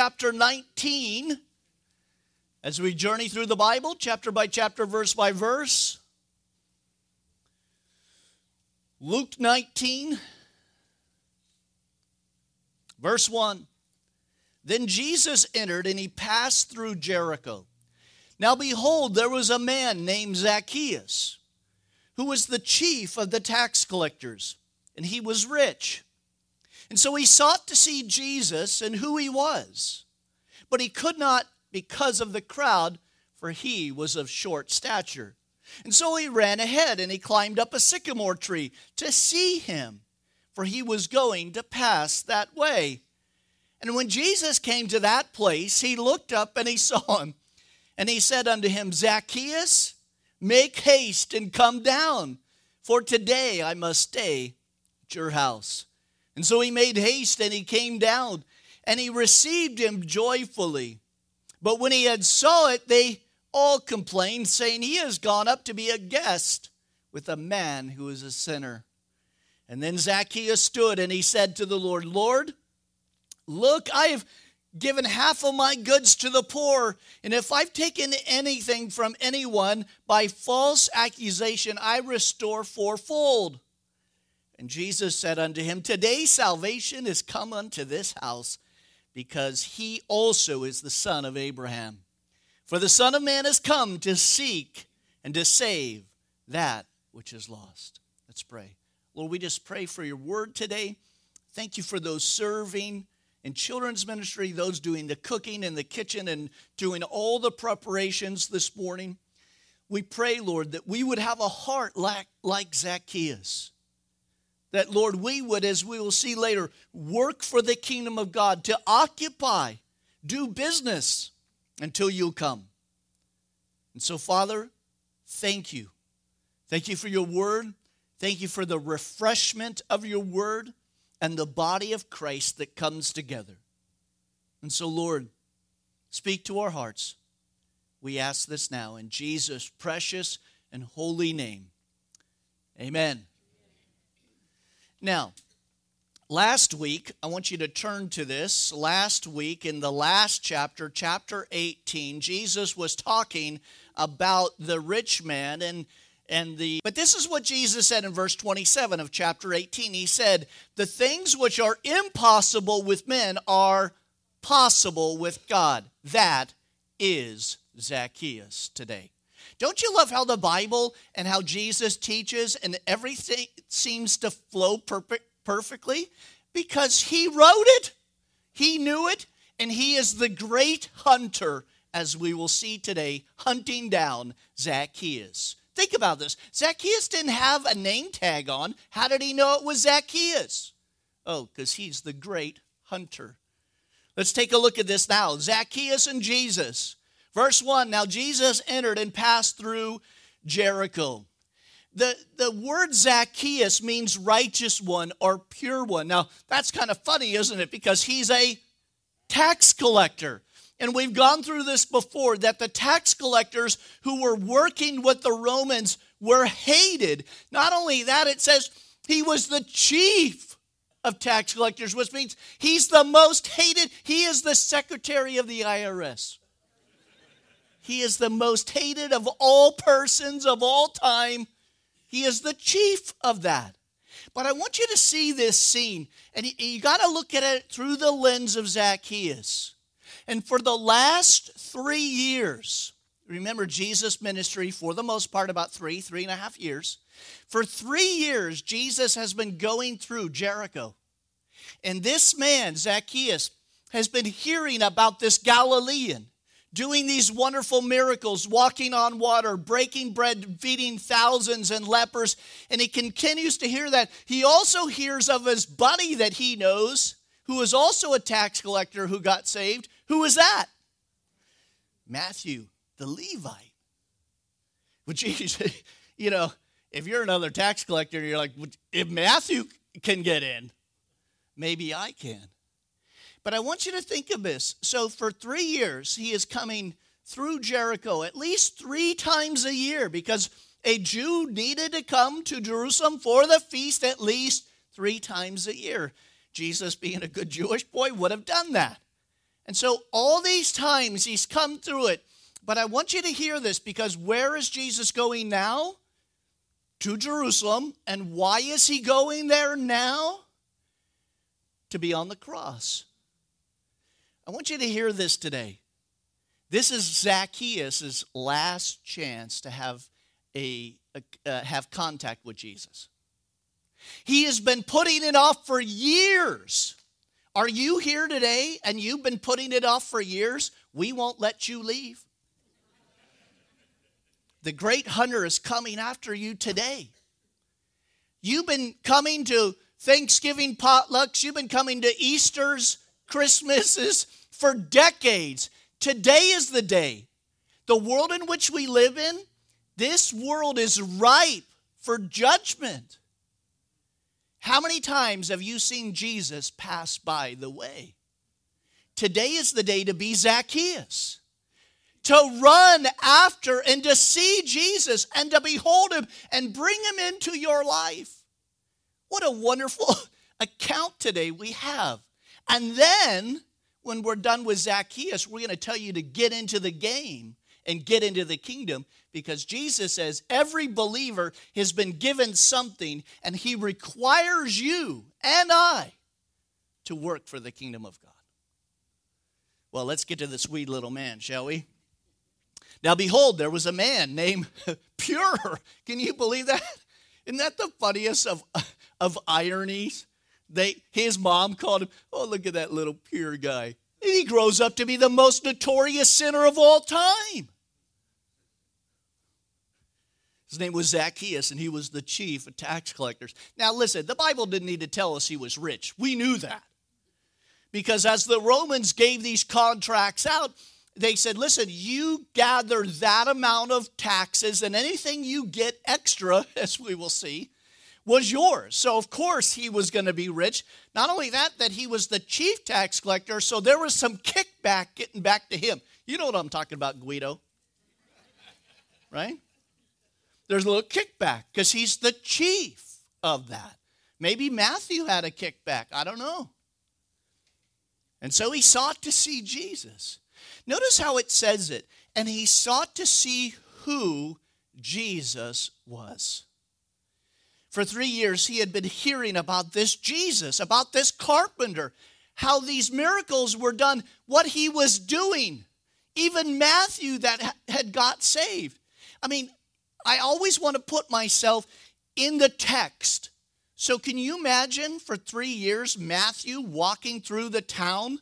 chapter 19 as we journey through the Bible, chapter by chapter, verse by verse. Luke 19, verse 1. Then Jesus entered and he passed through Jericho. Now behold, there was a man named Zacchaeus, who was the chief of the tax collectors, and he was rich. And so he sought to see Jesus and who he was. But he could not because of the crowd, for he was of short stature. And so he ran ahead and he climbed up a sycamore tree to see him, for he was going to pass that way. And when Jesus came to that place, he looked up and he saw him. And he said unto him, Zacchaeus, make haste and come down, for today I must stay at your house. And so he made haste and he came down and he received him joyfully. But when he had saw it, they all complained, saying, He has gone up to be a guest with a man who is a sinner. And then Zacchaeus stood and he said to the Lord, Lord, look, I have given half of my goods to the poor, and if I've taken anything from anyone by false accusation, I restore fourfold. And Jesus said unto him, Today salvation is come unto this house, because he also is the son of Abraham. For the Son of Man has come to seek and to save that which is lost. Let's pray. Lord, we just pray for your word today. Thank you for those serving in children's ministry, those doing the cooking in the kitchen and doing all the preparations this morning. We pray, Lord, that we would have a heart like, like Zacchaeus that, Lord, we would, as we will see later, work for the kingdom of God, to occupy, do business until you come. And so, Father, thank you. Thank you for your word. Thank you for the refreshment of your word and the body of Christ that comes together. And so, Lord, speak to our hearts. We ask this now in Jesus' precious and holy name. Amen. Now, last week, I want you to turn to this. Last week, in the last chapter, chapter 18, Jesus was talking about the rich man and and the but this is what Jesus said in verse 27 of chapter 18 he said the things which are impossible with men are possible with God. That is Zacchaeus today don't you love how the Bible and how Jesus teaches and everything seems to flow perfect, perfectly? Because he wrote it, he knew it, and he is the great hunter, as we will see today, hunting down Zacchaeus. Think about this. Zacchaeus didn't have a name tag on. How did he know it was Zacchaeus? Oh, because he's the great hunter. Let's take a look at this now. Zacchaeus and Jesus. Verse 1 Now Jesus entered and passed through Jericho. The, the word Zacchaeus means righteous one or pure one. Now, that's kind of funny, isn't it? Because he's a tax collector. And we've gone through this before that the tax collectors who were working with the Romans were hated. Not only that, it says he was the chief of tax collectors, which means he's the most hated. He is the secretary of the IRS. He is the most hated of all persons of all time. He is the chief of that. But I want you to see this scene, and you got to look at it through the lens of Zacchaeus. And for the last three years, remember Jesus' ministry for the most part about three, three and a half years. For three years, Jesus has been going through Jericho. And this man, Zacchaeus, has been hearing about this Galilean doing these wonderful miracles, walking on water, breaking bread, feeding thousands and lepers. And he continues to hear that. He also hears of his buddy that he knows, who is also a tax collector who got saved. Who is that? Matthew, the Levite. Which, you know, if you're another tax collector, you're like, if Matthew can get in, maybe I can. But I want you to think of this. So, for three years, he is coming through Jericho at least three times a year because a Jew needed to come to Jerusalem for the feast at least three times a year. Jesus, being a good Jewish boy, would have done that. And so, all these times he's come through it. But I want you to hear this because where is Jesus going now? To Jerusalem. And why is he going there now? To be on the cross. I want you to hear this today. This is Zacchaeus' last chance to have, a, a uh, have contact with Jesus. He has been putting it off for years. Are you here today and you've been putting it off for years? We won't let you leave. The great hunter is coming after you today. You've been coming to Thanksgiving potlucks, you've been coming to Easter's, Christmases for decades. Today is the day. The world in which we live in, this world is ripe for judgment. How many times have you seen Jesus pass by the way? Today is the day to be Zacchaeus, to run after and to see Jesus and to behold him and bring him into your life. What a wonderful account today we have. And then when we're done with Zacchaeus, we're going to tell you to get into the game and get into the kingdom because Jesus says every believer has been given something and he requires you and I to work for the kingdom of God. Well, let's get to the sweet little man, shall we? Now, behold, there was a man named Pure. Can you believe that? Isn't that the funniest of, of ironies? They, his mom called him, oh, look at that little pure guy. And he grows up to be the most notorious sinner of all time. His name was Zacchaeus, and he was the chief of tax collectors. Now, listen, the Bible didn't need to tell us he was rich. We knew that. Because as the Romans gave these contracts out, they said, listen, you gather that amount of taxes, and anything you get extra, as we will see, was yours. So, of course, he was going to be rich. Not only that, that he was the chief tax collector, so there was some kickback getting back to him. You know what I'm talking about, Guido. Right? there's a little kickback because he's the chief of that. Maybe Matthew had a kickback. I don't know. And so he sought to see Jesus. Notice how it says it. And he sought to see who Jesus was. For three years, he had been hearing about this Jesus, about this carpenter, how these miracles were done, what he was doing. Even Matthew, that had got saved. I mean, I always want to put myself in the text. So can you imagine for three years Matthew walking through the town?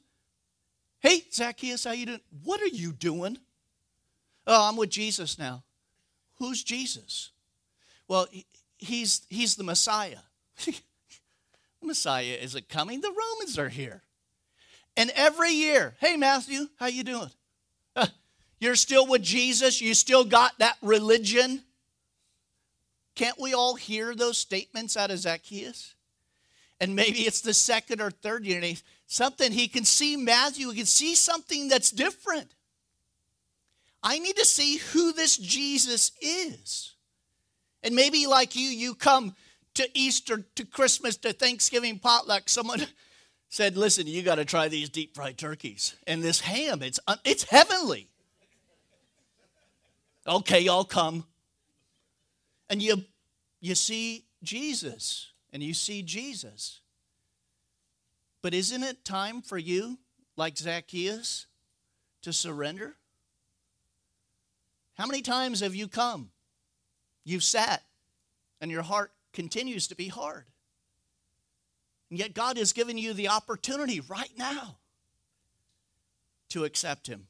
Hey, Zacchaeus, how you doing? What are you doing? Oh, I'm with Jesus now. Who's Jesus? Well, he's he's the Messiah. Messiah isn't coming. The Romans are here. And every year, hey Matthew, how you doing? Uh, you're still with Jesus? You still got that religion? Can't we all hear those statements out of Zacchaeus? And maybe it's the second or third year, and something he can see Matthew, he can see something that's different. I need to see who this Jesus is. And maybe like you, you come to Easter, to Christmas, to Thanksgiving potluck. Someone said, "Listen, you got to try these deep fried turkeys and this ham. It's uh, it's heavenly." Okay, I'll come and you, you see Jesus, and you see Jesus. But isn't it time for you, like Zacchaeus, to surrender? How many times have you come? You've sat, and your heart continues to be hard. And yet, God has given you the opportunity right now to accept Him.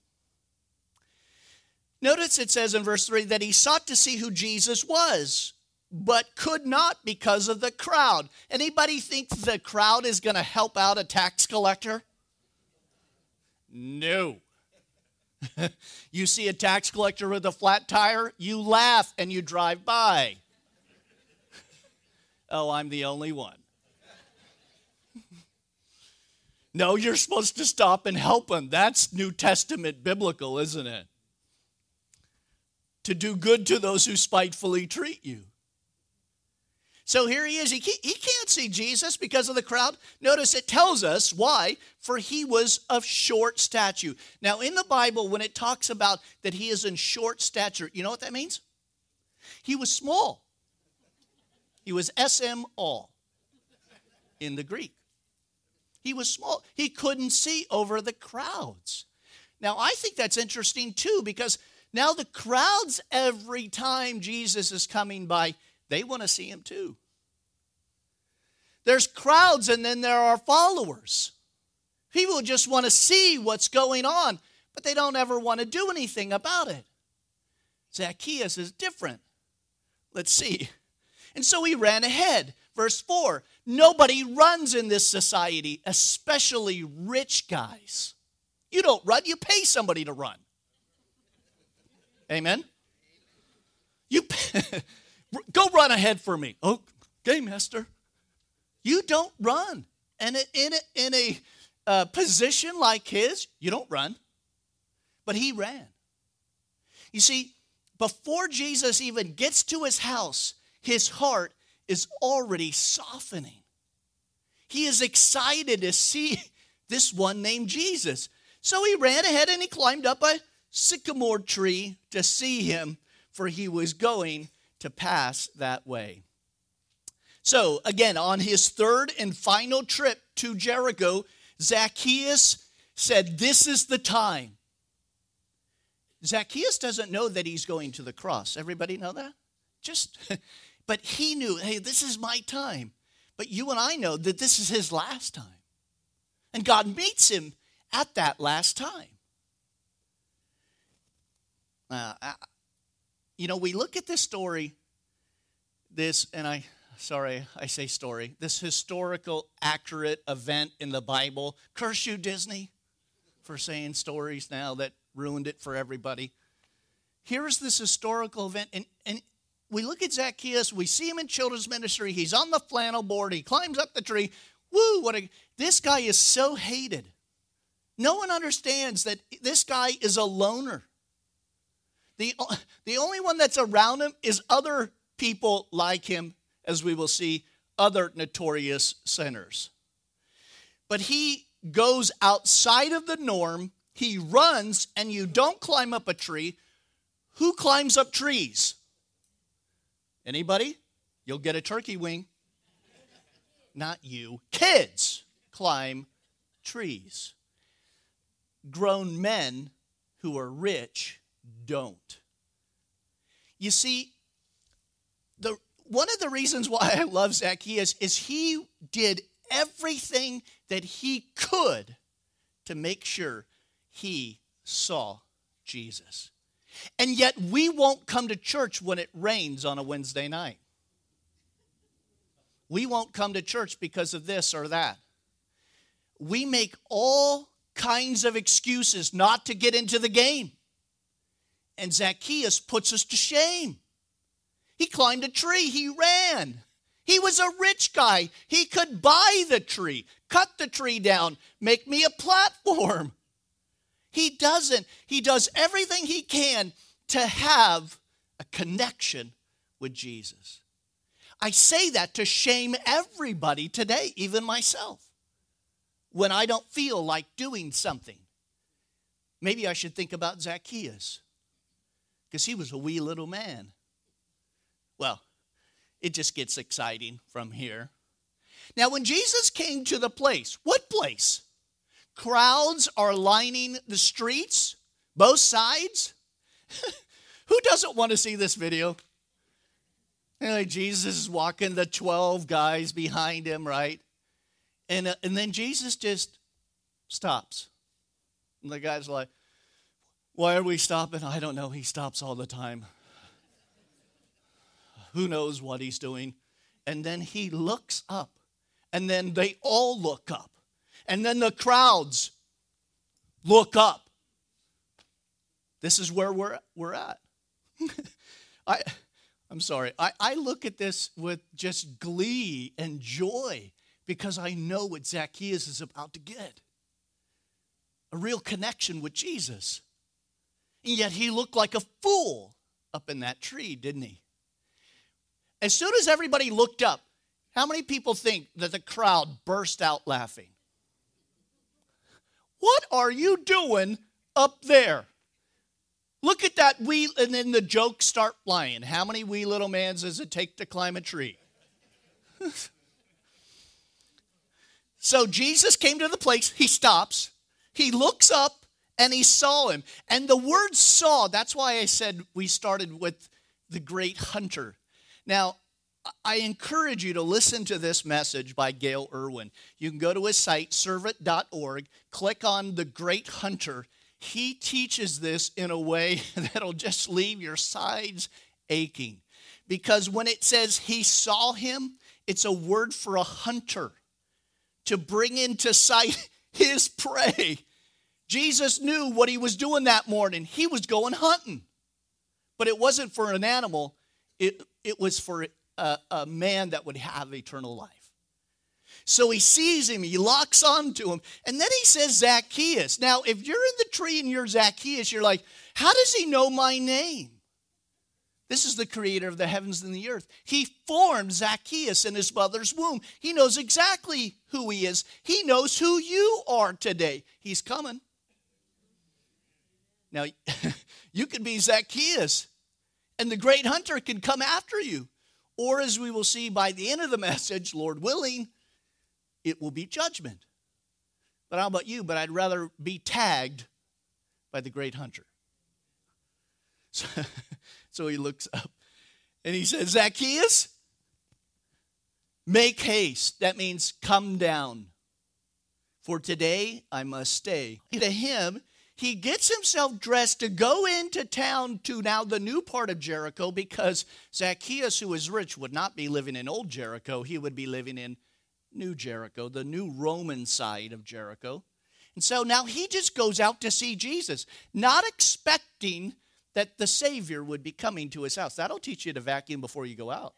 Notice it says in verse 3 that he sought to see who Jesus was, but could not because of the crowd. Anybody think the crowd is going to help out a tax collector? No. you see a tax collector with a flat tire, you laugh and you drive by. oh, I'm the only one. no, you're supposed to stop and help him. That's New Testament biblical, isn't it? to do good to those who spitefully treat you. So here he is. He can't, he can't see Jesus because of the crowd. Notice it tells us why, for he was of short stature. Now, in the Bible, when it talks about that he is in short stature, you know what that means? He was small. He was SM all in the Greek. He was small. He couldn't see over the crowds. Now, I think that's interesting too because now the crowds, every time Jesus is coming by, they want to see him too. There's crowds and then there are followers. People just want to see what's going on, but they don't ever want to do anything about it. Zacchaeus is different. Let's see. And so he ran ahead. Verse 4 Nobody runs in this society, especially rich guys. You don't run, you pay somebody to run. Amen? You pay, Go run ahead for me. Oh, okay, master. You don't run. And in a, in a uh, position like his, you don't run. But he ran. You see, before Jesus even gets to his house, his heart is already softening. He is excited to see this one named Jesus. So he ran ahead and he climbed up a sycamore tree to see him, for he was going to pass that way. So, again, on his third and final trip to Jericho, Zacchaeus said, This is the time. Zacchaeus doesn't know that he's going to the cross. Everybody know that? Just, but he knew, hey, this is my time. But you and I know that this is his last time. And God meets him at that last time. Uh, you know, we look at this story, this, and I, sorry, I say story, this historical, accurate event in the Bible. Curse you, Disney, for saying stories now that ruined it for everybody. Here's this historical event, and, and we look at Zacchaeus, we see him in children's ministry, he's on the flannel board, he climbs up the tree. Woo, what a, this guy is so hated. No one understands that this guy is a loner. The, the only one that's around him is other people like him, as we will see, other notorious sinners. But he goes outside of the norm, he runs, and you don't climb up a tree. Who climbs up trees? Anybody? You'll get a turkey wing. Not you. Kids climb trees. Grown men who are rich don't. You see, the, one of the reasons why I love Zacchaeus is he did everything that he could to make sure he saw Jesus. And yet we won't come to church when it rains on a Wednesday night. We won't come to church because of this or that. We make all kinds of excuses not to get into the game. And Zacchaeus puts us to shame. He climbed a tree, he ran. He was a rich guy. He could buy the tree, cut the tree down, make me a platform. He doesn't. He does everything he can to have a connection with Jesus. I say that to shame everybody today, even myself, when I don't feel like doing something. Maybe I should think about Zacchaeus because he was a wee little man. Well, it just gets exciting from here. Now, when Jesus came to the place, what place? Crowds are lining the streets, both sides. Who doesn't want to see this video? And Jesus is walking, the 12 guys behind him, right? And, uh, and then Jesus just stops. And the guy's like, why are we stopping? I don't know. He stops all the time. Who knows what he's doing? And then he looks up. And then they all look up. And then the crowds look up. This is where we're, we're at. I, I'm sorry. I, I look at this with just glee and joy because I know what Zacchaeus is about to get a real connection with Jesus. Yet he looked like a fool up in that tree, didn't he? as soon as everybody looked up, how many people think that the crowd burst out laughing? What are you doing up there? Look at that wee, and then the jokes start flying. How many wee little mans does it take to climb a tree? so Jesus came to the place, he stops, he looks up, and he saw him. And the word saw, that's why I said we started with the great hunter. Now, I encourage you to listen to this message by Gayle Erwin. You can go to his site, servant.org, click on the great hunter. He teaches this in a way that'll just leave your sides aching. Because when it says he saw him, it's a word for a hunter to bring into sight his prey. Jesus knew what he was doing that morning. He was going hunting. But it wasn't for an animal, it, it was for a, a man that would have eternal life. So he sees him, he locks onto him, and then he says, Zacchaeus. Now, if you're in the tree and you're Zacchaeus, you're like, how does he know my name? This is the creator of the heavens and the earth. He formed Zacchaeus in his mother's womb. He knows exactly who he is. He knows who you are today. He's coming. Now, you could be Zacchaeus, and the great hunter can come after you. Or, as we will see by the end of the message, Lord willing, it will be judgment. But how about you? But I'd rather be tagged by the great hunter. So, so he looks up and he says, Zacchaeus, make haste. That means come down. For today I must stay. To him, he gets himself dressed to go into town to now the new part of Jericho because Zacchaeus, who is rich, would not be living in old Jericho. He would be living in new Jericho, the new Roman side of Jericho. And so now he just goes out to see Jesus, not expecting that the Savior would be coming to his house. That'll teach you to vacuum before you go out.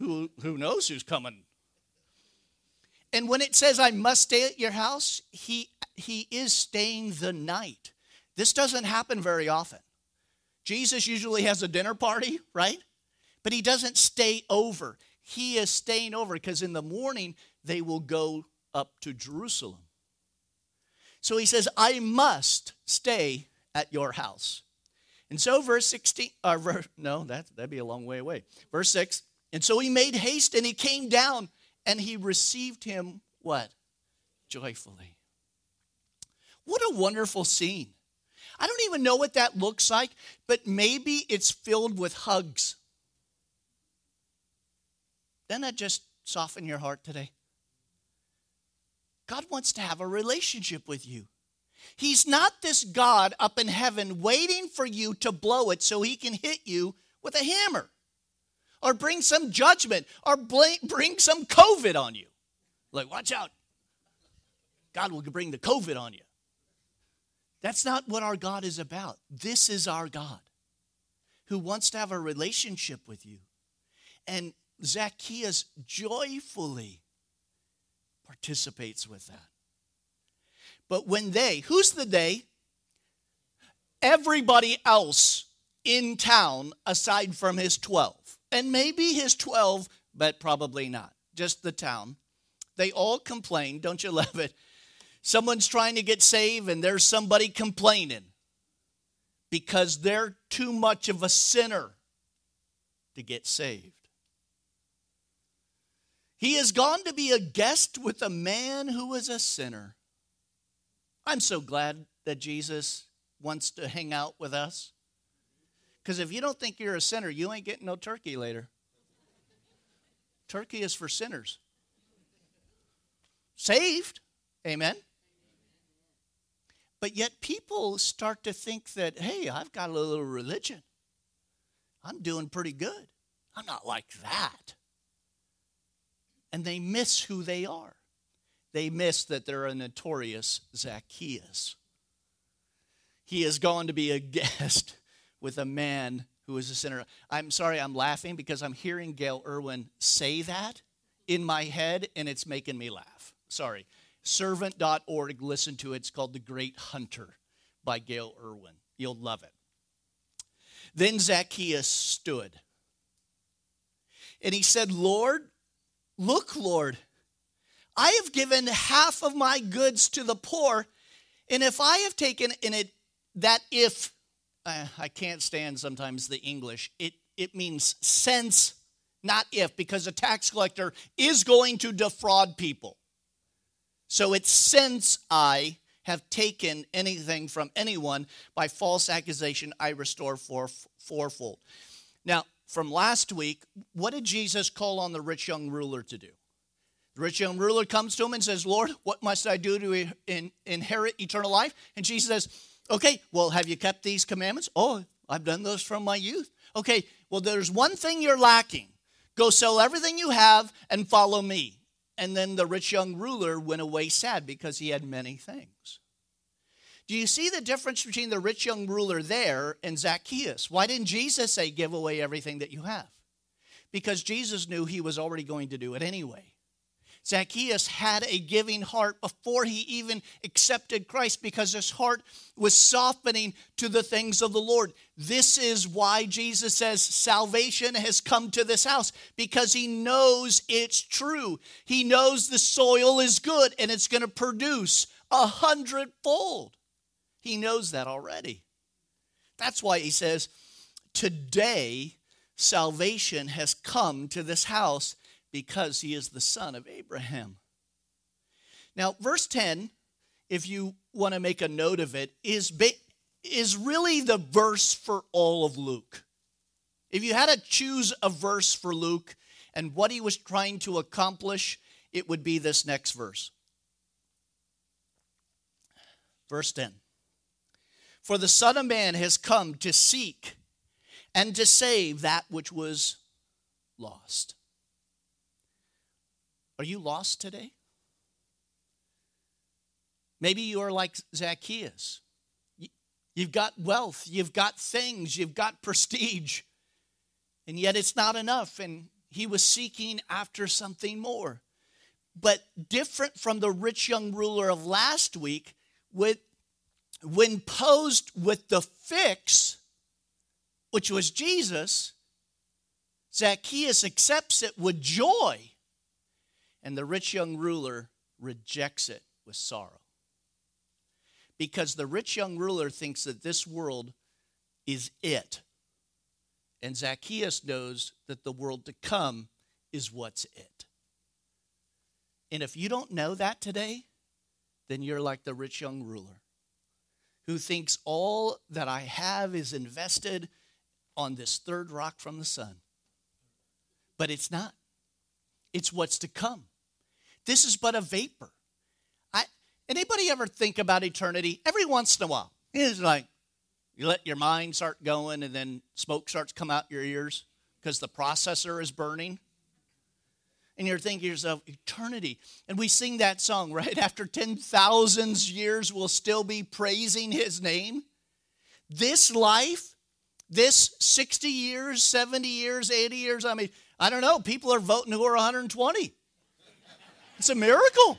who, who knows who's coming? And when it says, I must stay at your house, he he is staying the night. This doesn't happen very often. Jesus usually has a dinner party, right? But he doesn't stay over. He is staying over because in the morning they will go up to Jerusalem. So he says, I must stay at your house. And so, verse 16, uh, verse, no, that, that'd be a long way away. Verse 6, and so he made haste and he came down and he received him what? Joyfully. What a wonderful scene. I don't even know what that looks like, but maybe it's filled with hugs. Doesn't that just soften your heart today? God wants to have a relationship with you. He's not this God up in heaven waiting for you to blow it so he can hit you with a hammer or bring some judgment or bring some COVID on you. Like, watch out. God will bring the COVID on you. That's not what our God is about. This is our God who wants to have a relationship with you. And Zacchaeus joyfully participates with that. But when they, who's the they? Everybody else in town aside from his 12. And maybe his 12, but probably not. Just the town. They all complain. Don't you love it? Someone's trying to get saved and there's somebody complaining because they're too much of a sinner to get saved. He has gone to be a guest with a man who is a sinner. I'm so glad that Jesus wants to hang out with us. Because if you don't think you're a sinner, you ain't getting no turkey later. Turkey is for sinners. Saved, amen. But yet people start to think that, hey, I've got a little religion. I'm doing pretty good. I'm not like that. And they miss who they are. They miss that they're a notorious Zacchaeus. He is going to be a guest with a man who is a sinner. I'm sorry, I'm laughing because I'm hearing Gayle Erwin say that in my head and it's making me laugh. Sorry servant.org. Listen to it. It's called The Great Hunter by Gayle Erwin. You'll love it. Then Zacchaeus stood. And he said, Lord, look, Lord, I have given half of my goods to the poor. And if I have taken in it that if, uh, I can't stand sometimes the English, it, it means since, not if, because a tax collector is going to defraud people. So it's since I have taken anything from anyone by false accusation, I restore four, fourfold. Now, from last week, what did Jesus call on the rich young ruler to do? The rich young ruler comes to him and says, Lord, what must I do to in, inherit eternal life? And Jesus says, Okay, well, have you kept these commandments? Oh, I've done those from my youth. Okay, well, there's one thing you're lacking. Go sell everything you have and follow me. And then the rich young ruler went away sad because he had many things. Do you see the difference between the rich young ruler there and Zacchaeus? Why didn't Jesus say, Give away everything that you have? Because Jesus knew he was already going to do it anyway. Zacchaeus had a giving heart before he even accepted Christ because his heart was softening to the things of the Lord. This is why Jesus says salvation has come to this house because he knows it's true. He knows the soil is good and it's going to produce a hundredfold. He knows that already. That's why he says, Today salvation has come to this house because he is the son of Abraham. Now, verse 10, if you want to make a note of it, is, is really the verse for all of Luke. If you had to choose a verse for Luke and what he was trying to accomplish, it would be this next verse. Verse 10 For the Son of Man has come to seek and to save that which was lost. Are you lost today? Maybe you are like Zacchaeus. You've got wealth, you've got things, you've got prestige, and yet it's not enough. And he was seeking after something more. But different from the rich young ruler of last week, with, when posed with the fix, which was Jesus, Zacchaeus accepts it with joy and the rich young ruler rejects it with sorrow. Because the rich young ruler thinks that this world is it. And Zacchaeus knows that the world to come is what's it. And if you don't know that today, then you're like the rich young ruler who thinks all that I have is invested on this third rock from the sun. But it's not, it's what's to come. This is but a vapor. I, anybody ever think about eternity? Every once in a while, it's like you let your mind start going, and then smoke starts come out your ears because the processor is burning. And you're thinking yourself, eternity. And we sing that song, right? After 10,000 years, we'll still be praising his name. This life, this 60 years, 70 years, 80 years, I mean, I don't know. People are voting who are 120. It's a miracle.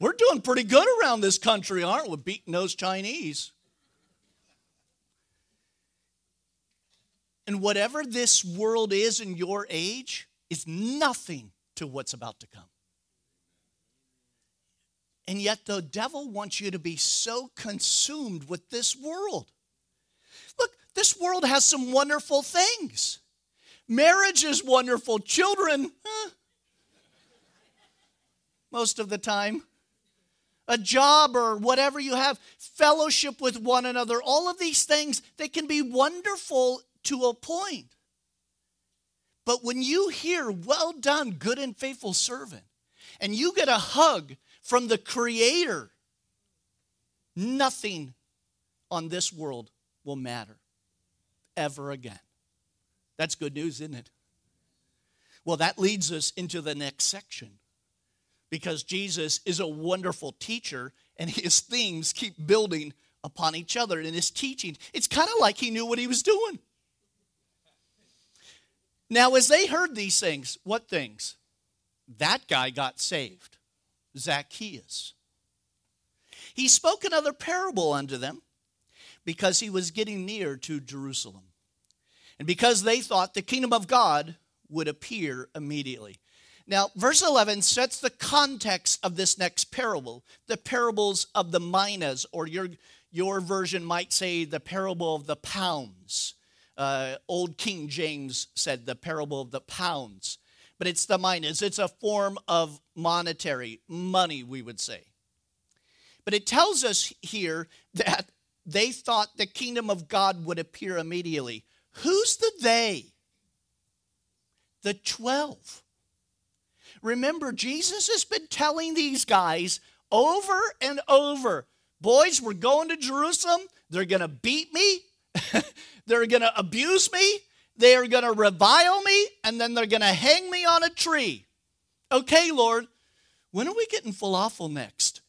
We're doing pretty good around this country, aren't we? Beating those Chinese. And whatever this world is in your age is nothing to what's about to come. And yet, the devil wants you to be so consumed with this world. Look, this world has some wonderful things. Marriage is wonderful. Children, most of the time. A job or whatever you have, fellowship with one another, all of these things, they can be wonderful to a point. But when you hear, well done, good and faithful servant, and you get a hug from the Creator, nothing on this world will matter ever again. That's good news, isn't it? Well, that leads us into the next section because Jesus is a wonderful teacher and his themes keep building upon each other in his teaching. It's kind of like he knew what he was doing. Now, as they heard these things, what things? That guy got saved, Zacchaeus. He spoke another parable unto them because he was getting near to Jerusalem. And because they thought the kingdom of God would appear immediately. Now, verse 11 sets the context of this next parable, the parables of the minas, or your, your version might say the parable of the pounds. Uh, old King James said the parable of the pounds, but it's the minas. It's a form of monetary, money, we would say. But it tells us here that they thought the kingdom of God would appear immediately. Who's the they? The 12. Remember, Jesus has been telling these guys over and over boys, we're going to Jerusalem. They're going to beat me, they're going to abuse me, they are going to revile me, and then they're going to hang me on a tree. Okay, Lord, when are we getting falafel next?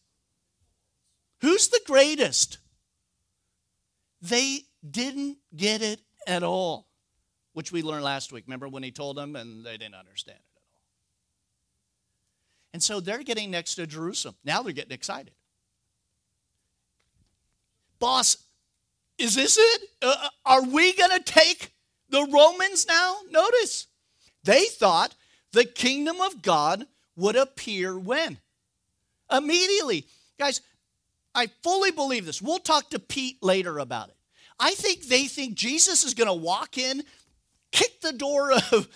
Who's the greatest? They didn't get it at all, which we learned last week. Remember when he told them and they didn't understand it? At all? And so they're getting next to Jerusalem. Now they're getting excited. Boss, is this it? Uh, uh are we going to take the Romans now? Notice, they thought the kingdom of God would appear when? Immediately. Guys, I fully believe this. We'll talk to Pete later about it. I think they think Jesus is going to walk in, kick the door of,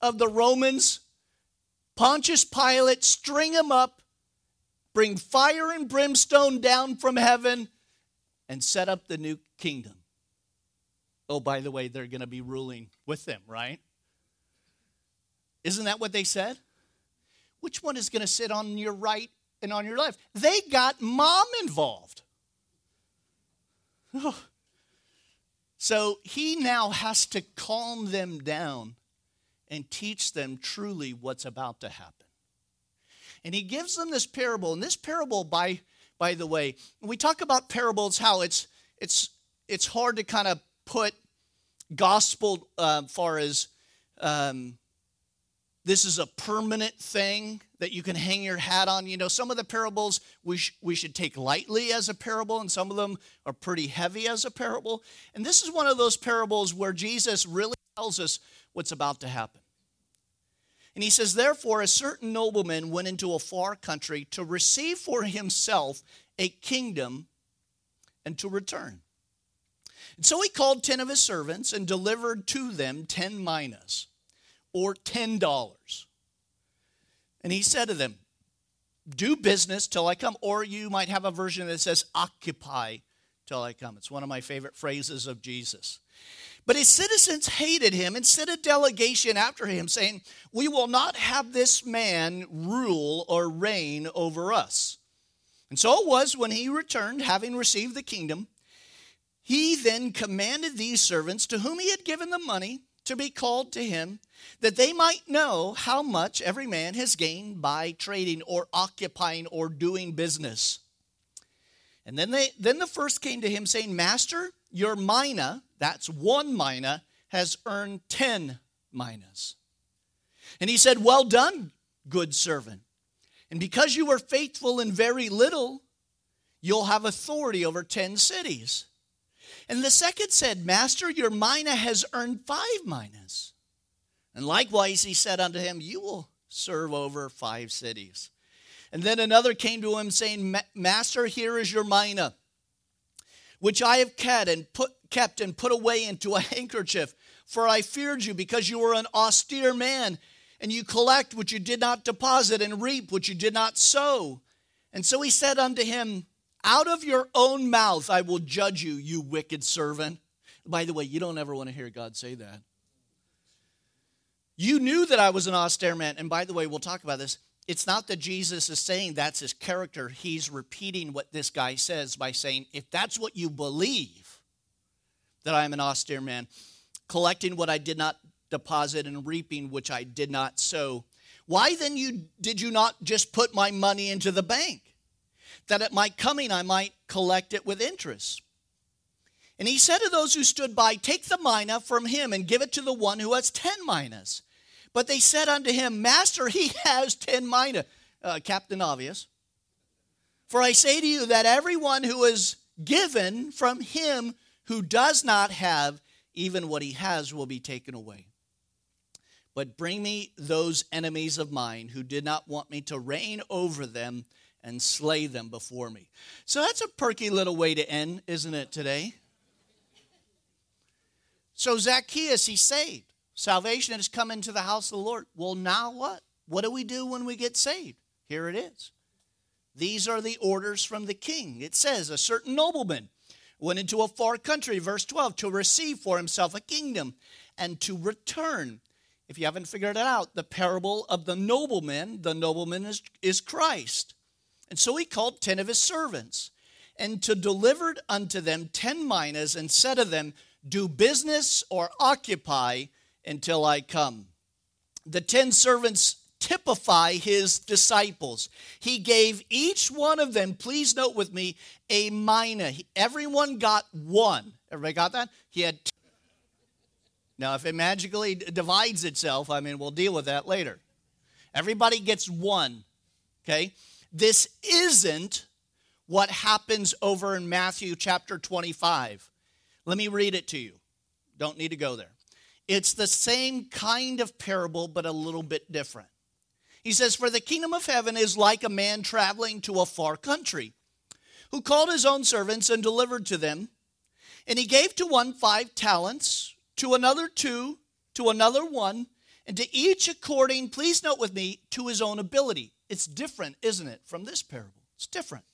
of the Romans, Pontius Pilate, string him up, bring fire and brimstone down from heaven, and set up the new kingdom. Oh, by the way, they're going to be ruling with them, right? Isn't that what they said? Which one is going to sit on your right and on your left? They got mom involved. Oh. So he now has to calm them down and teach them truly what's about to happen. And he gives them this parable. And this parable, by, by the way, we talk about parables, how it's, it's, it's hard to kind of put gospel uh, far as um, this is a permanent thing that you can hang your hat on. You know, some of the parables we, sh- we should take lightly as a parable, and some of them are pretty heavy as a parable. And this is one of those parables where Jesus really tells us what's about to happen. And he says, Therefore, a certain nobleman went into a far country to receive for himself a kingdom and to return. And so he called ten of his servants and delivered to them ten minas, or ten dollars. And he said to them, Do business till I come. Or you might have a version that says, Occupy till I come. It's one of my favorite phrases of Jesus. But his citizens hated him and sent a delegation after him, saying, We will not have this man rule or reign over us. And so it was when he returned, having received the kingdom, he then commanded these servants to whom he had given the money to be called to him, that they might know how much every man has gained by trading or occupying or doing business. And then they then the first came to him saying, Master, your mina, that's one mina, has earned 10 minas. And he said, Well done, good servant. And because you were faithful in very little, you'll have authority over 10 cities. And the second said, Master, your mina has earned five minas. And likewise he said unto him, You will serve over five cities. And then another came to him saying, Master, here is your mina which I have kept and put kept and put away into a handkerchief. For I feared you because you were an austere man, and you collect what you did not deposit and reap what you did not sow. And so he said unto him, Out of your own mouth I will judge you, you wicked servant. By the way, you don't ever want to hear God say that. You knew that I was an austere man. And by the way, we'll talk about this it's not that Jesus is saying that's his character. He's repeating what this guy says by saying, if that's what you believe, that I am an austere man, collecting what I did not deposit and reaping which I did not sow, why then you did you not just put my money into the bank? That at my coming I might collect it with interest. And he said to those who stood by, Take the mina from him and give it to the one who has ten minas. But they said unto him, Master, he has ten mina. Uh, Captain Obvious. For I say to you that everyone who is given from him who does not have, even what he has will be taken away. But bring me those enemies of mine who did not want me to reign over them and slay them before me. So that's a perky little way to end, isn't it, today? So Zacchaeus, he's saved. Salvation has come into the house of the Lord. Well, now what? What do we do when we get saved? Here it is. These are the orders from the king. It says, A certain nobleman went into a far country, verse 12, to receive for himself a kingdom and to return. If you haven't figured it out, the parable of the nobleman, the nobleman is, is Christ. And so he called ten of his servants, and to delivered unto them ten minas, and said to them, Do business or occupy until I come. The ten servants typify his disciples. He gave each one of them, please note with me, a mina. Everyone got one. Everybody got that? He had. Two. Now, if it magically divides itself, I mean, we'll deal with that later. Everybody gets one. Okay? This isn't what happens over in Matthew chapter 25. Let me read it to you. Don't need to go there. It's the same kind of parable, but a little bit different. He says, For the kingdom of heaven is like a man traveling to a far country, who called his own servants and delivered to them. And he gave to one five talents, to another two, to another one, and to each according, please note with me, to his own ability. It's different, isn't it, from this parable? It's different.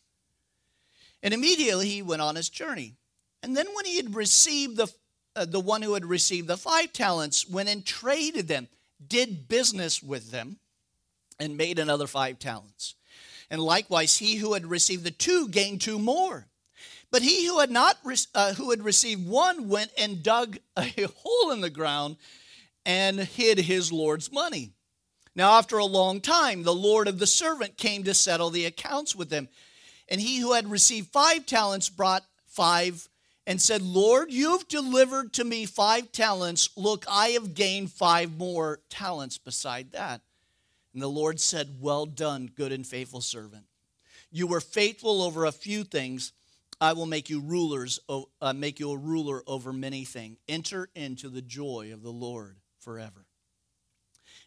And immediately he went on his journey. And then when he had received the, uh, the one who had received the five talents, went and traded them, did business with them and made another five talents. And likewise, he who had received the two gained two more. But he who had not uh, who had received one went and dug a hole in the ground and hid his lord's money. Now, after a long time, the lord of the servant came to settle the accounts with them. And he who had received five talents brought five and said, Lord, you've delivered to me five talents. Look, I have gained five more talents beside that. And the Lord said, Well done, good and faithful servant. You were faithful over a few things. I will make you rulers, uh, make you a ruler over many things. Enter into the joy of the Lord forever.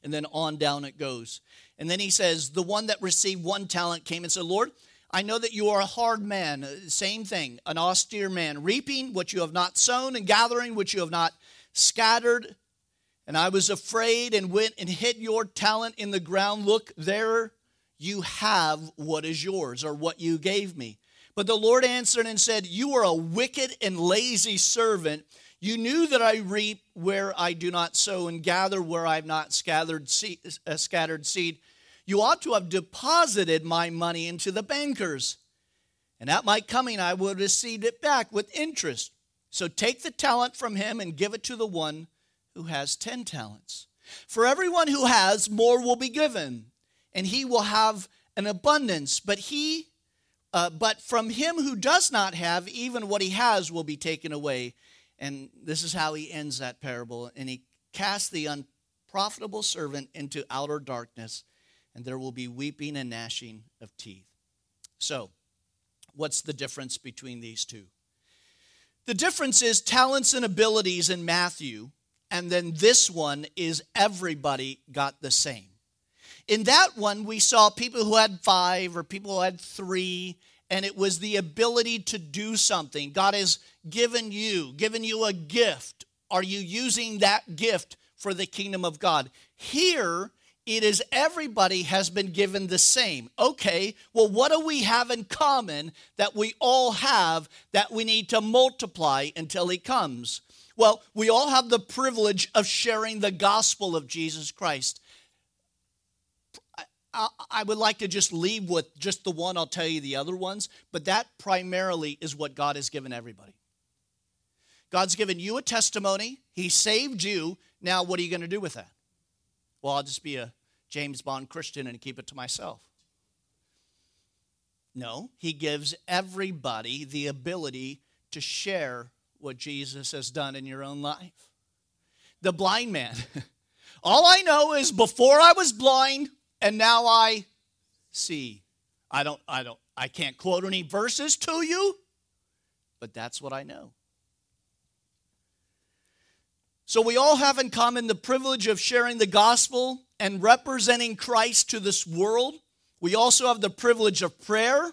And then on down it goes. And then he says, The one that received one talent came and said, Lord, I know that you are a hard man. Uh, same thing, an austere man, reaping what you have not sown and gathering what you have not scattered. And I was afraid and went and hid your talent in the ground. Look, there you have what is yours or what you gave me. But the Lord answered and said, You are a wicked and lazy servant. You knew that I reap where I do not sow and gather where I have not scattered seed, uh, scattered seed. You ought to have deposited my money into the bankers, and at my coming I would receive it back with interest. So take the talent from him and give it to the one who has 10 talents. For everyone who has, more will be given, and he will have an abundance. But he, uh, but from him who does not have, even what he has will be taken away. And this is how he ends that parable. And he casts the unprofitable servant into outer darkness, and there will be weeping and gnashing of teeth. So, what's the difference between these two? The difference is talents and abilities in Matthew and then this one is everybody got the same. In that one, we saw people who had five or people who had three, and it was the ability to do something. God has given you, given you a gift. Are you using that gift for the kingdom of God? Here, it is everybody has been given the same. Okay, well, what do we have in common that we all have that we need to multiply until He comes? Well, we all have the privilege of sharing the gospel of Jesus Christ. I, would like to just leave with just the one, I'll tell you the other ones, but that primarily is what God has given everybody. God's given you a testimony, He saved you. Now, what are you going to do with that? Well, I'll just be a James Bond Christian and keep it to myself. No, He gives everybody the ability to share what Jesus has done in your own life. The blind man. All I know is before I was blind and now I see. I don't I don't I can't quote any verses to you, but that's what I know. So we all have in common the privilege of sharing the gospel and representing Christ to this world. We also have the privilege of prayer.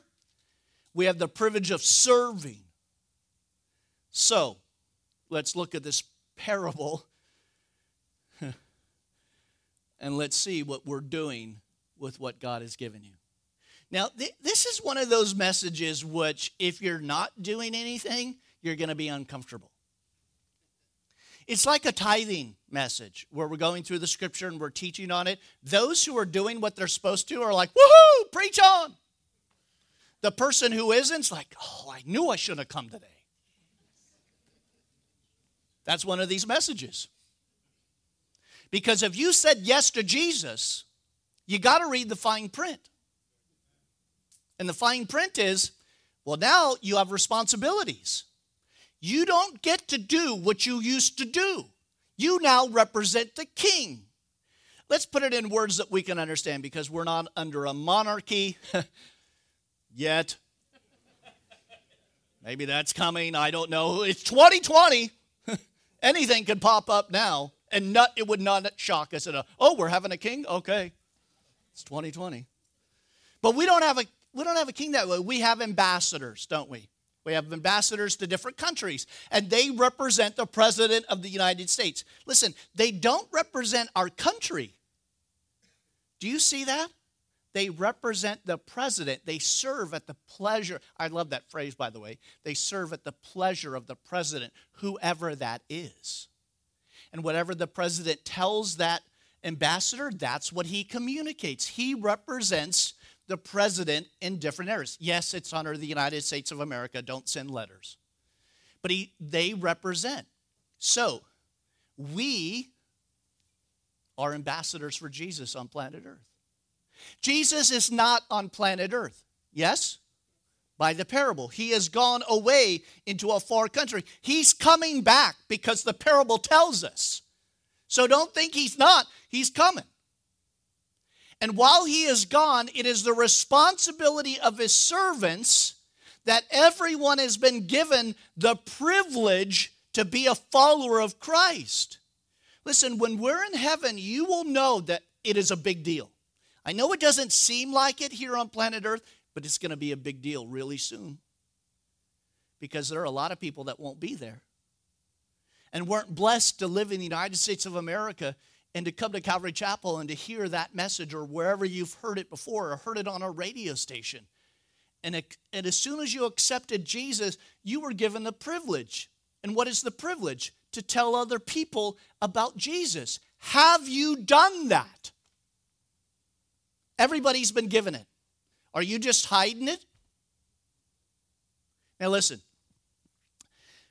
We have the privilege of serving. So, let's look at this parable and let's see what we're doing with what God has given you. Now, th- this is one of those messages which, if you're not doing anything, you're going to be uncomfortable. It's like a tithing message where we're going through the scripture and we're teaching on it. Those who are doing what they're supposed to are like, woohoo, preach on. The person who isn't's like, oh, I knew I shouldn't have come today. That's one of these messages. Because if you said yes to Jesus, you got to read the fine print. And the fine print is well, now you have responsibilities. You don't get to do what you used to do. You now represent the king. Let's put it in words that we can understand because we're not under a monarchy yet. Maybe that's coming. I don't know. It's 2020. Anything could pop up now, and not, it would not shock us. At a, oh, we're having a king? Okay. It's 2020. But we don't have a we don't have a king that way. We have ambassadors, don't we? We have ambassadors to different countries, and they represent the president of the United States. Listen, they don't represent our country. Do you see that? They represent the president. They serve at the pleasure. I love that phrase, by the way. They serve at the pleasure of the president, whoever that is. And whatever the president tells that ambassador, that's what he communicates. He represents the president in different areas. Yes, it's under the United States of America. Don't send letters. But he, they represent. So, we are ambassadors for Jesus on planet Earth. Jesus is not on planet Earth. Yes? By the parable. He has gone away into a far country. He's coming back because the parable tells us. So don't think he's not. He's coming. And while he is gone, it is the responsibility of his servants that everyone has been given the privilege to be a follower of Christ. Listen, when we're in heaven, you will know that it is a big deal. I know it doesn't seem like it here on planet Earth, but it's going to be a big deal really soon. Because there are a lot of people that won't be there and weren't blessed to live in the United States of America and to come to Calvary Chapel and to hear that message or wherever you've heard it before or heard it on a radio station. And, and as soon as you accepted Jesus, you were given the privilege. And what is the privilege? To tell other people about Jesus. Have you done that? Everybody's been given it. Are you just hiding it? Now, listen.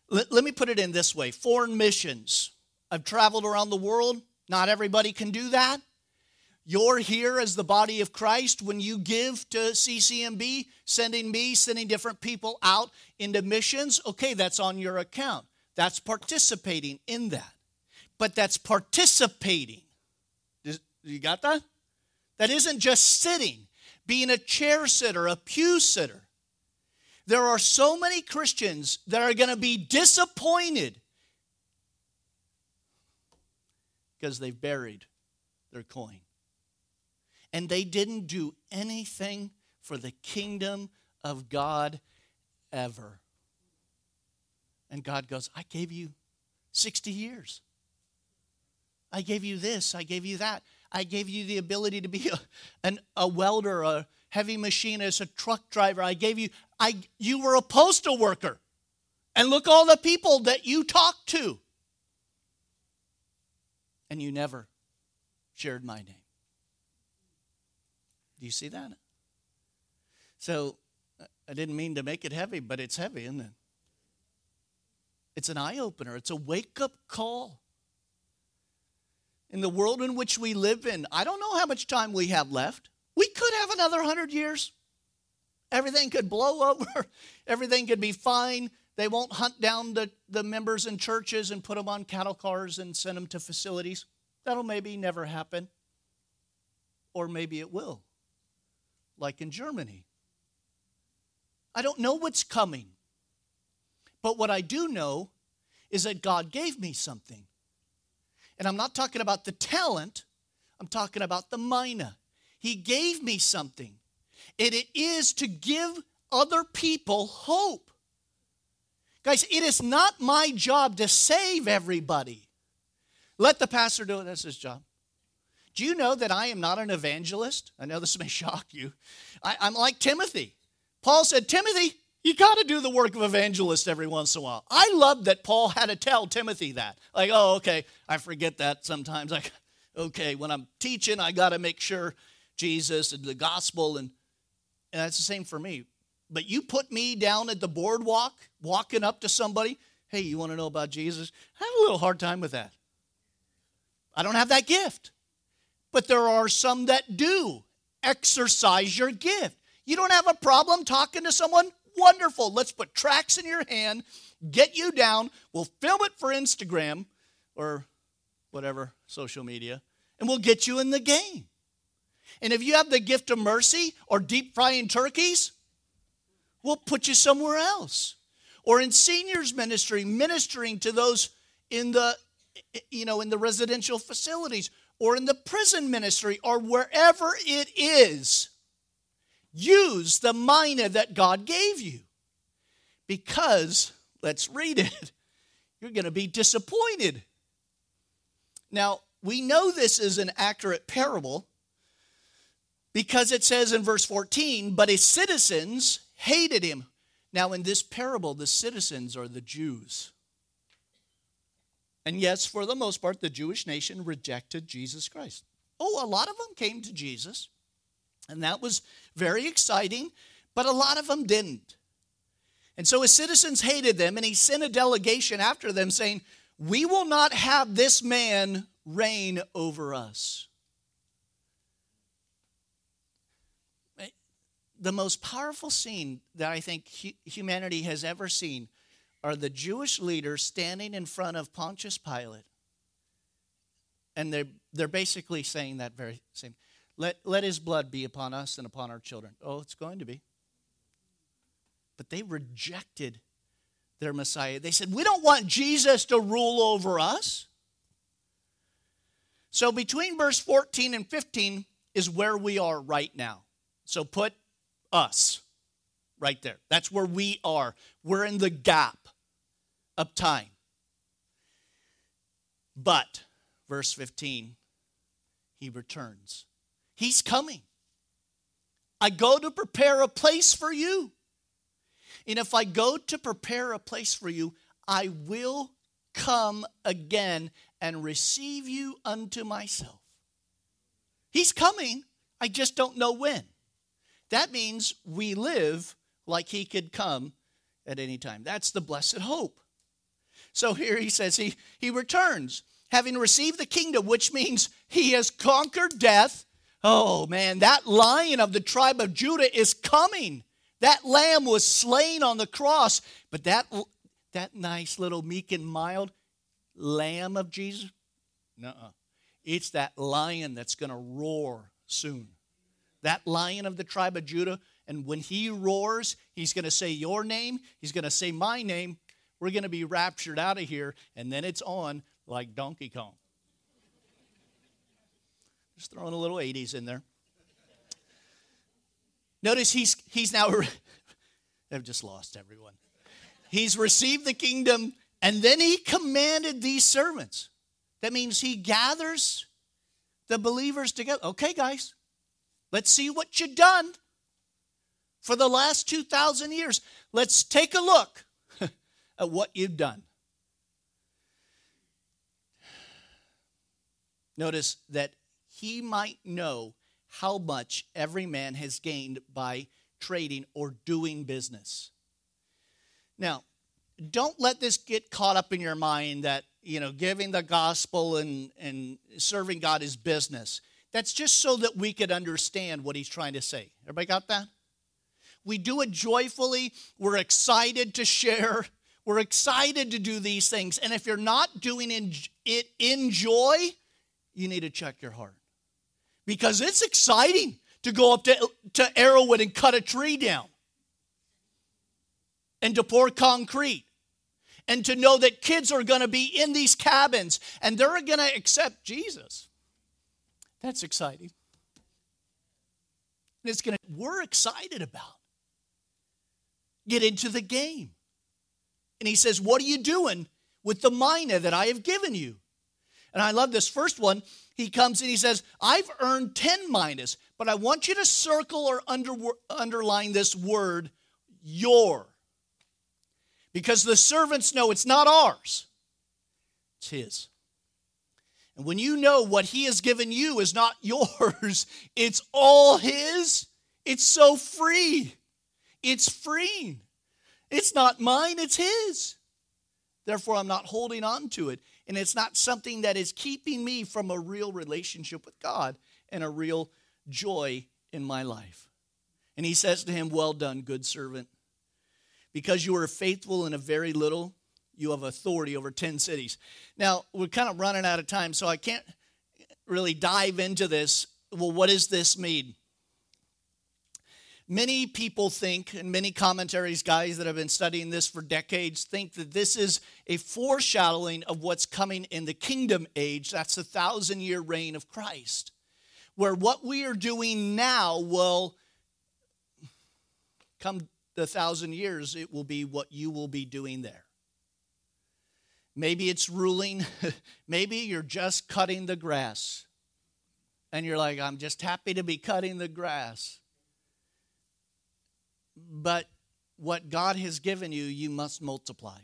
Let, let me put it in this way foreign missions. I've traveled around the world. Not everybody can do that. You're here as the body of Christ when you give to CCMB, sending me, sending different people out into missions. Okay, that's on your account. That's participating in that. But that's participating. You got that? That isn't just sitting, being a chair sitter, a pew sitter. There are so many Christians that are going to be disappointed because they've buried their coin. And they didn't do anything for the kingdom of God ever. And God goes, I gave you 60 years. I gave you this, I gave you that. I gave you the ability to be a, an, a welder, a heavy machinist, a truck driver. I gave you, I, you were a postal worker. And look all the people that you talked to and you never shared my name. Do you see that? So, I didn't mean to make it heavy, but it's heavy, isn't it? It's an eye opener, it's a wake up call. In the world in which we live in, I don't know how much time we have left. We could have another hundred years. Everything could blow over, everything could be fine. They won't hunt down the, the members in churches and put them on cattle cars and send them to facilities. That'll maybe never happen. Or maybe it will, like in Germany. I don't know what's coming. But what I do know is that God gave me something. And I'm not talking about the talent, I'm talking about the mina. He gave me something, and it is to give other people hope. Guys, it is not my job to save everybody. Let the pastor do it, that's his job. Do you know that I am not an evangelist? I know this may shock you. I, am like Timothy. Paul said, Timothy, you got to do the work of evangelist every once in a while. I love that Paul had to tell Timothy that. Like, oh, okay, I forget that sometimes. Like, okay, when I'm teaching, I got to make sure Jesus and the gospel, and, and that's the same for me. But you put me down at the boardwalk, walking up to somebody, hey, you want to know about Jesus? I have a little hard time with that. I don't have that gift. But there are some that do. Exercise your gift. You don't have a problem talking to someone? Wonderful. Let's put tracks in your hand, get you down. We'll film it for Instagram or whatever social media, and we'll get you in the game. And if you have the gift of mercy or deep frying turkeys, we'll put you somewhere else. Or in seniors ministry, ministering to those in the you know in the residential facilities or in the prison ministry or wherever it is. Use the mina that God gave you. Because, let's read it, you're going to be disappointed. Now, we know this is an accurate parable because it says in verse 14, but his citizens hated him. Now, in this parable, the citizens are the Jews. And yes, for the most part, the Jewish nation rejected Jesus Christ. Oh, a lot of them came to Jesus, and that was very exciting, but a lot of them didn't. And so his citizens hated them, and he sent a delegation after them saying, We will not have this man reign over us. the most powerful scene that I think humanity has ever seen are the Jewish leaders standing in front of Pontius Pilate. And they're, they're basically saying that very same. Let, let his blood be upon us and upon our children. Oh, it's going to be. But they rejected their Messiah. They said, We don't want Jesus to rule over us. So between verse 14 and 15 is where we are right now. So put us right there. That's where we are. We're in the gap of time. But, verse 15, he returns. He's coming. I go to prepare a place for you. And if I go to prepare a place for you, I will come again and receive you unto myself. He's coming. I just don't know when. That means we live like he could come at any time. That's the blessed hope. So here he says he, he returns, having received the kingdom, which means he has conquered death. Oh man, that lion of the tribe of Judah is coming. That lamb was slain on the cross, but that, that nice little meek and mild lamb of Jesus, no, it's that lion that's going to roar soon that lion of the tribe of Judah. And when he roars, he's going to say your name, he's going to say my name. We're going to be raptured out of here, and then it's on like Donkey Kong. Just throwing a little 80s in there. Notice he's, he's now, they've just lost everyone. He's received the kingdom, and then he commanded these servants. That means he gathers the believers together. Okay, guys, Let's see what you've done for the last 2,000 years. Let's take a look at what you've done. Notice that he might know how much every man has gained by trading or doing business. Now, don't let this get caught up in your mind that, you know, giving the gospel and, and serving God is business. That's just so that we could understand what he's trying to say. Everybody got that? We do it joyfully. We're excited to share. We're excited to do these things. And if you're not doing it in joy, you need to check your heart. Because it's exciting to go up to, to Arrowwood and cut a tree down and to pour concrete. and to know that kids are going to be in these cabins and they're going to accept Jesus. That's exciting. And it's going to, we're excited about. Get into the game. And he says, What are you doing with the mina that I have given you? And I love this first one. He comes and he says, I've earned 10 minas, but I want you to circle or under, underline this word, your. Because the servants know it's not ours, it's his. And when you know what he has given you is not yours, it's all his, it's so free. It's free. It's not mine, it's his. Therefore, I'm not holding on to it. And it's not something that is keeping me from a real relationship with God and a real joy in my life. And he says to him, Well done, good servant. Because you are faithful in a very little, you have authority over 10 cities. Now, we're kind of running out of time, so I can't really dive into this. Well, what does this mean? Many people think, and many commentaries, guys that have been studying this for decades, think that this is a foreshadowing of what's coming in the kingdom age. That's the thousand year reign of Christ, where what we are doing now will come the thousand years, it will be what you will be doing there. Maybe it's ruling, maybe you're just cutting the grass. And you're like, I'm just happy to be cutting the grass but what God has given you, you must multiply.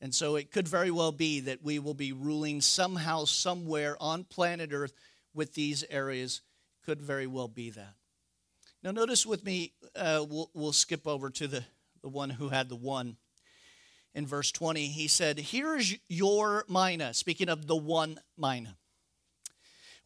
And so it could very well be that we will be ruling somehow, somewhere on planet Earth with these areas. Could very well be that. Now, notice with me, uh, we'll, we'll skip over to the, the one who had the one. In verse 20, he said, Here is your mina, speaking of the one mina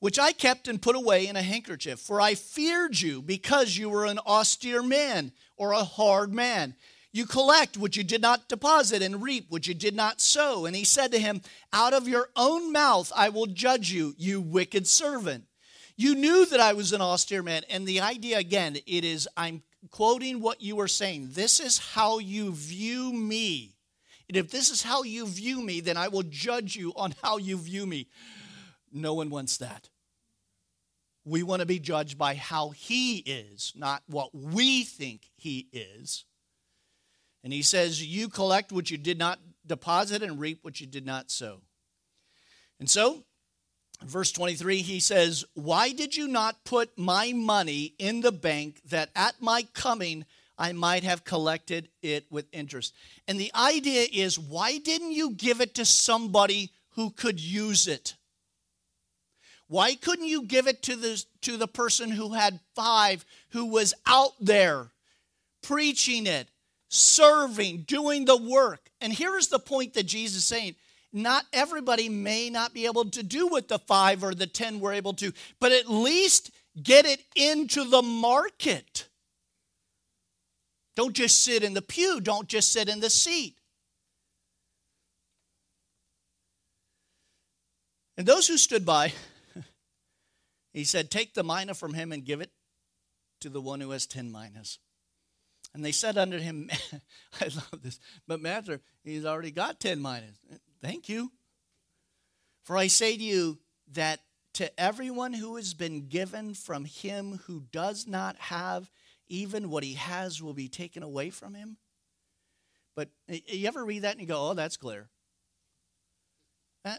which I kept and put away in a handkerchief. For I feared you because you were an austere man or a hard man. You collect what you did not deposit and reap what you did not sow. And he said to him, Out of your own mouth I will judge you, you wicked servant. You knew that I was an austere man. And the idea, again, it is I'm quoting what you were saying. This is how you view me. And if this is how you view me, then I will judge you on how you view me. No one wants that. We want to be judged by how he is, not what we think he is. And he says, You collect what you did not deposit and reap what you did not sow. And so, verse 23, he says, Why did you not put my money in the bank that at my coming I might have collected it with interest? And the idea is, why didn't you give it to somebody who could use it? Why couldn't you give it to the, to the person who had five, who was out there preaching it, serving, doing the work? And here is the point that Jesus is saying not everybody may not be able to do what the five or the ten were able to, but at least get it into the market. Don't just sit in the pew, don't just sit in the seat. And those who stood by he said, Take the mina from him and give it to the one who has 10 minas. And they said unto him, I love this, but master, he's already got 10 minas. Thank you. For I say to you that to everyone who has been given from him who does not have, even what he has will be taken away from him. But you ever read that and you go, oh, that's clear. Uh,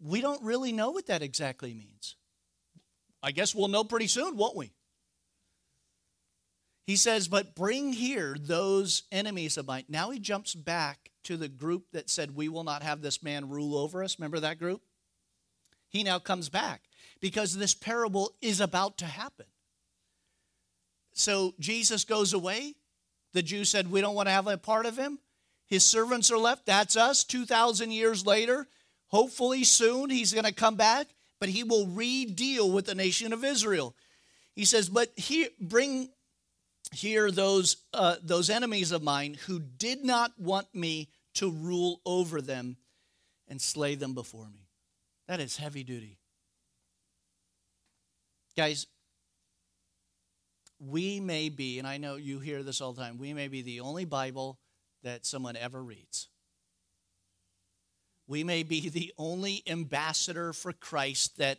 we don't really know what that exactly means. I guess we'll know pretty soon, won't we? He says, But bring here those enemies of mine. Now he jumps back to the group that said, We will not have this man rule over us. Remember that group? He now comes back because this parable is about to happen. So Jesus goes away. The Jews said, We don't want to have a part of him. His servants are left. That's us. 2,000 years later, hopefully soon, he's going to come back but he will re-deal with the nation of Israel. He says, "But here, bring here those uh, those enemies of mine who did not want me to rule over them, and slay them before me." That is heavy duty, guys. We may be, and I know you hear this all the time. We may be the only Bible that someone ever reads. We may be the only ambassador for Christ that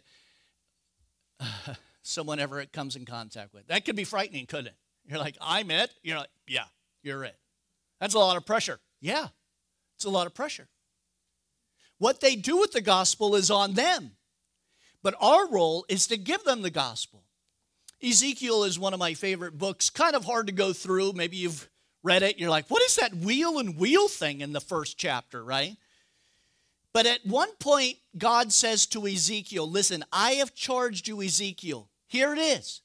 uh, someone ever comes in contact with. That could be frightening, couldn't it? You're like, I'm it. You're like, yeah, you're it. That's a lot of pressure. Yeah, it's a lot of pressure. What they do with the gospel is on them, but our role is to give them the gospel. Ezekiel is one of my favorite books, kind of hard to go through. Maybe you've read it. You're like, what is that wheel and wheel thing in the first chapter, right? But at one point, God says to Ezekiel, Listen, I have charged you, Ezekiel. Here it is.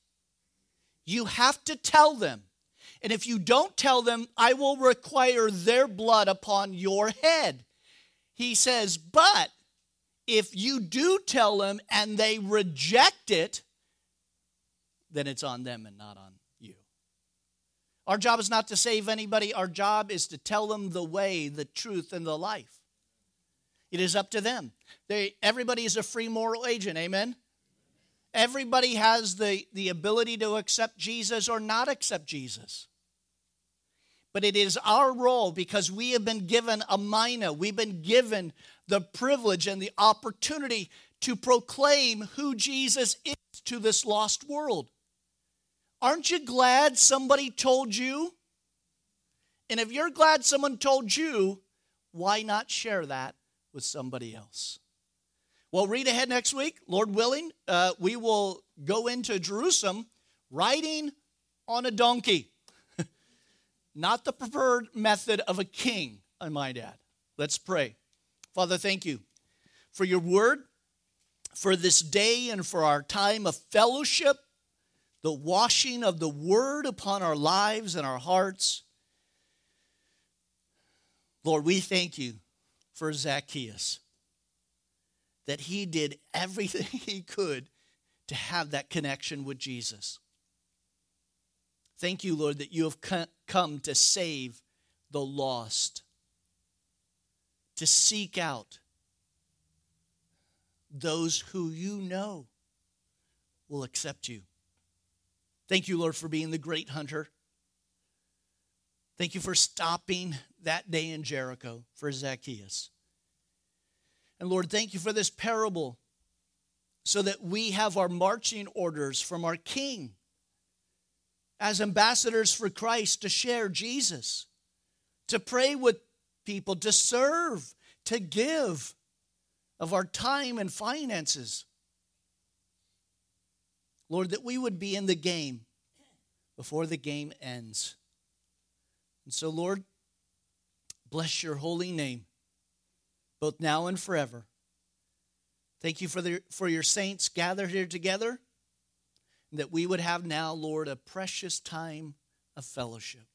You have to tell them. And if you don't tell them, I will require their blood upon your head. He says, But if you do tell them and they reject it, then it's on them and not on you. Our job is not to save anybody, our job is to tell them the way, the truth, and the life. It is up to them. They, everybody is a free moral agent, amen? Everybody has the, the ability to accept Jesus or not accept Jesus. But it is our role because we have been given a mina, we've been given the privilege and the opportunity to proclaim who Jesus is to this lost world. Aren't you glad somebody told you? And if you're glad someone told you, why not share that with somebody else. Well, read ahead next week. Lord willing, uh, we will go into Jerusalem riding on a donkey. Not the preferred method of a king, I might add. Let's pray. Father, thank you for your word, for this day, and for our time of fellowship, the washing of the word upon our lives and our hearts. Lord, we thank you for Zacchaeus. That he did everything he could to have that connection with Jesus. Thank you, Lord, that you have come to save the lost, to seek out those who you know will accept you. Thank you, Lord, for being the great hunter. Thank you for stopping that day in Jericho for Zacchaeus. And Lord, thank you for this parable so that we have our marching orders from our King as ambassadors for Christ to share Jesus, to pray with people, to serve, to give of our time and finances. Lord, that we would be in the game before the game ends. And so, Lord, bless your holy name, both now and forever. Thank you for, the, for your saints gathered here together, that we would have now, Lord, a precious time of fellowship.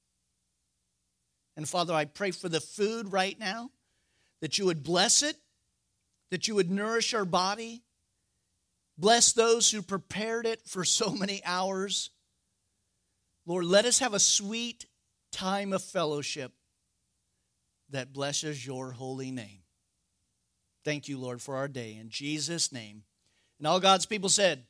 And Father, I pray for the food right now, that you would bless it, that you would nourish our body. Bless those who prepared it for so many hours. Lord, let us have a sweet time of fellowship that blesses your holy name. Thank you, Lord, for our day. In Jesus' name. And all God's people said,